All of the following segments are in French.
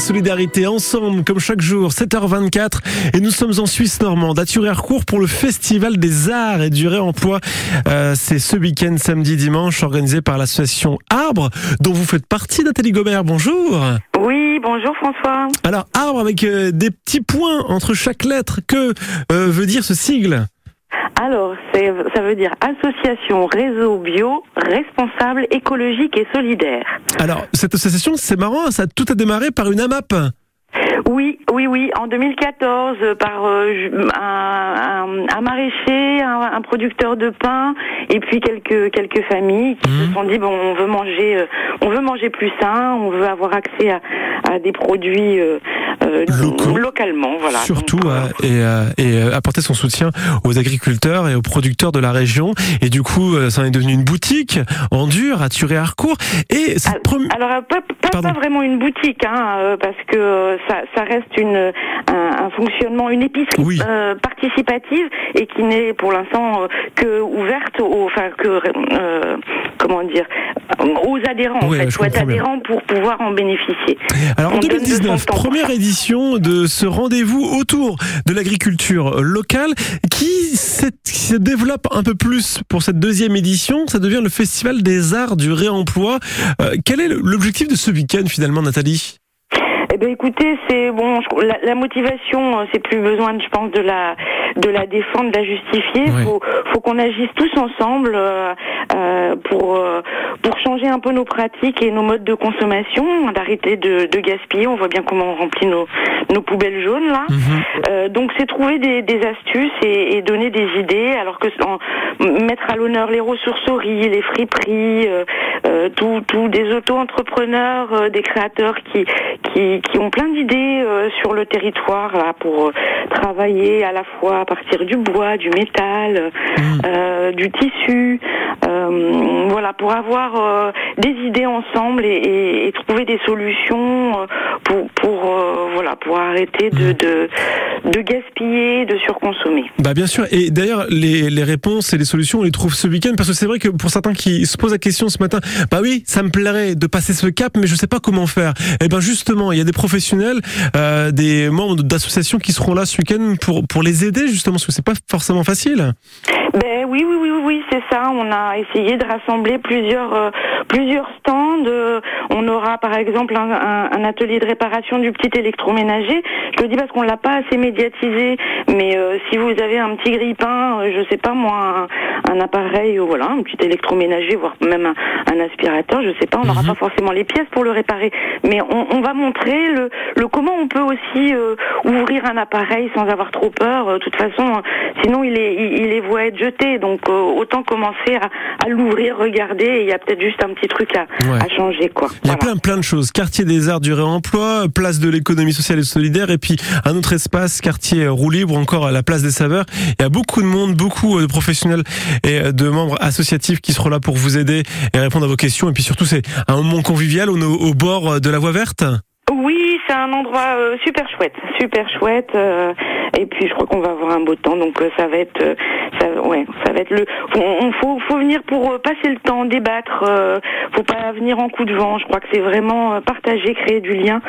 solidarité ensemble comme chaque jour 7h24 et nous sommes en Suisse normande à pour le festival des arts et du réemploi. Euh, c'est ce week-end samedi dimanche organisé par l'association Arbre dont vous faites partie Nathalie Gobert. Bonjour. Oui, bonjour François. Alors Arbre avec euh, des petits points entre chaque lettre. Que euh, veut dire ce sigle? Alors, ça veut dire association réseau bio, responsable, écologique et solidaire. Alors cette association c'est marrant, ça tout a démarré par une AMAP. Oui, oui, oui, en 2014, euh, par euh, un, un- un maraîcher, un, un producteur de pain, et puis quelques quelques familles qui se sont dit bon, on veut manger, euh, on veut manger plus sain, on veut avoir accès à, à des produits euh, euh, Locaux. localement, voilà. Surtout Donc, euh, euh, et, euh, et euh, apporter son soutien aux agriculteurs et aux producteurs de la région. Et du coup, euh, ça en est devenu une boutique en dur à Thury-Harcourt. Et cette Al- première... Alors pas, pas, Pardon. pas vraiment une boutique, hein, parce que ça, ça reste une, un, un fonctionnement, une épicerie Oui. euh, participative et qui n'est pour l'instant que ouverte, aux, enfin que euh, comment dire, aux adhérents. Oui, en fait, bien. adhérent pour pouvoir en bénéficier. Alors en on donne de 2019, son temps. première édition de ce rendez-vous autour de l'agriculture locale qui, se développe un peu plus pour cette deuxième édition? Ça devient le Festival des Arts du Réemploi. Euh, quel est l'objectif de ce week-end finalement, Nathalie? Ben écoutez, c'est bon. je- La, la motivation, euh, c'est plus besoin, je pense, de la de la défendre, de la justifier. Ouais. Faut faut qu'on agisse tous ensemble euh, euh, pour euh, pour changer un peu nos pratiques et nos modes de consommation, d'arrêter de, de gaspiller. On voit bien comment on remplit nos nos poubelles jaunes là. Mhm. Euh, donc c'est trouver des, des astuces et, et donner des idées, alors que en- mettre à l'honneur les ressourceries, les friperies, euh, tout des auto-entrepreneurs, euh, des créateurs qui, qui, qui ont plein d'idées euh, sur le territoire là pour travailler à la fois à partir du bois, du métal, euh, du tissu, voilà pour avoir des idées ensemble et, et- et trouver des solutions pour pour voilà pour arrêter de, de de gaspiller, de surconsommer. Bah bien sûr, et d'ailleurs les, les réponses et les solutions on les trouve ce week-end parce que c'est vrai que pour certains qui se posent la question ce matin, bah oui ça me plairait de passer ce cap mais je sais pas comment faire. Et ben justement il y a des professionnels, euh, des membres d'associations qui seront là ce week-end pour pour les aider justement parce que c'est pas forcément facile. Ben oui, oui, oui, oui, oui, c'est ça. On a essayé de rassembler plusieurs, euh, plusieurs stands. Euh, on aura par exemple un, un- un atelier de réparation du petit électroménager. Je le dis parce qu'on l'a pas assez médiatisé, mais euh, si vous avez un petit grille-pain, je sais pas moi, un, un appareil, voilà, un petit électroménager, voire même un, aspirateur, je sais pas, on n'aura Mhm. pas forcément les pièces pour le réparer, mais on, on va montrer le, le comment on peut aussi ouvrir un appareil sans avoir trop peur. De toute façon, sinon il est, il, il est voué à être jeté. Donc autant commencer à, à l'ouvrir, regarder. Il y a peut-être juste un petit truc à, Ouais. à changer, quoi. Il y a Voilà. plein plein de choses. Quartier des arts du réemploi, place de l'économie sociale et solidaire, et puis un autre espace, quartier roue libre, encore à la place des saveurs. Il y a beaucoup de monde, beaucoup de professionnels et de membres associatifs qui seront là pour vous aider et répondre à vos questions. Et puis surtout, c'est un moment convivial au, au bord de la voie verte. C'est un endroit euh, super chouette, super chouette. euh, et puis je crois qu'on va avoir un beau temps, donc euh, ça va être, euh, ça, ouais, ça va être le. On, faut, faut venir pour euh, passer le temps, débattre. Faut pas venir en coup de vent. Je crois que c'est vraiment partager, créer du lien.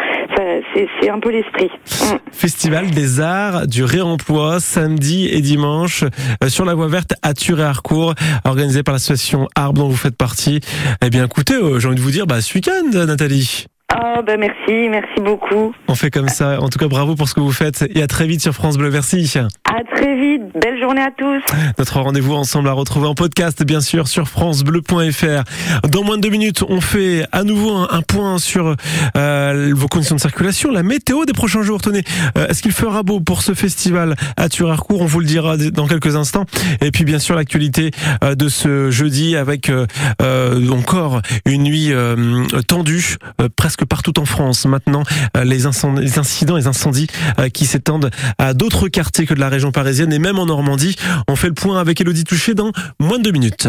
C'est, un peu l'esprit. Mm. Festival des arts du réemploi, samedi et dimanche, sur la voie verte à Thury-Harcourt, organisé par l'association Arbre dont vous faites partie. Eh bien, écoutez, j'ai envie de vous dire, bah, ce week-end, Nathalie. Ah bah merci, merci beaucoup. On fait comme ça. En tout cas, bravo pour ce que vous faites et à très vite sur France Bleu. Merci. À très vite. Belle journée à tous. Notre rendez-vous ensemble à retrouver en podcast, bien sûr, sur francebleu.fr. Dans moins de deux minutes, on fait à nouveau un, un point sur euh, vos conditions de circulation, la météo des prochains jours. Tenez, euh, est-ce qu'il fera beau pour ce festival à Thury-Harcourt On vous le dira dans quelques instants. Et puis, bien sûr, l'actualité euh, de ce jeudi avec encore une nuit tendue, euh, partout en France. Maintenant, euh, les, les incidents, les incendies euh, qui s'étendent à d'autres quartiers que de la région parisienne et même en Normandie. On fait le point avec Elodie Touché dans moins de deux minutes.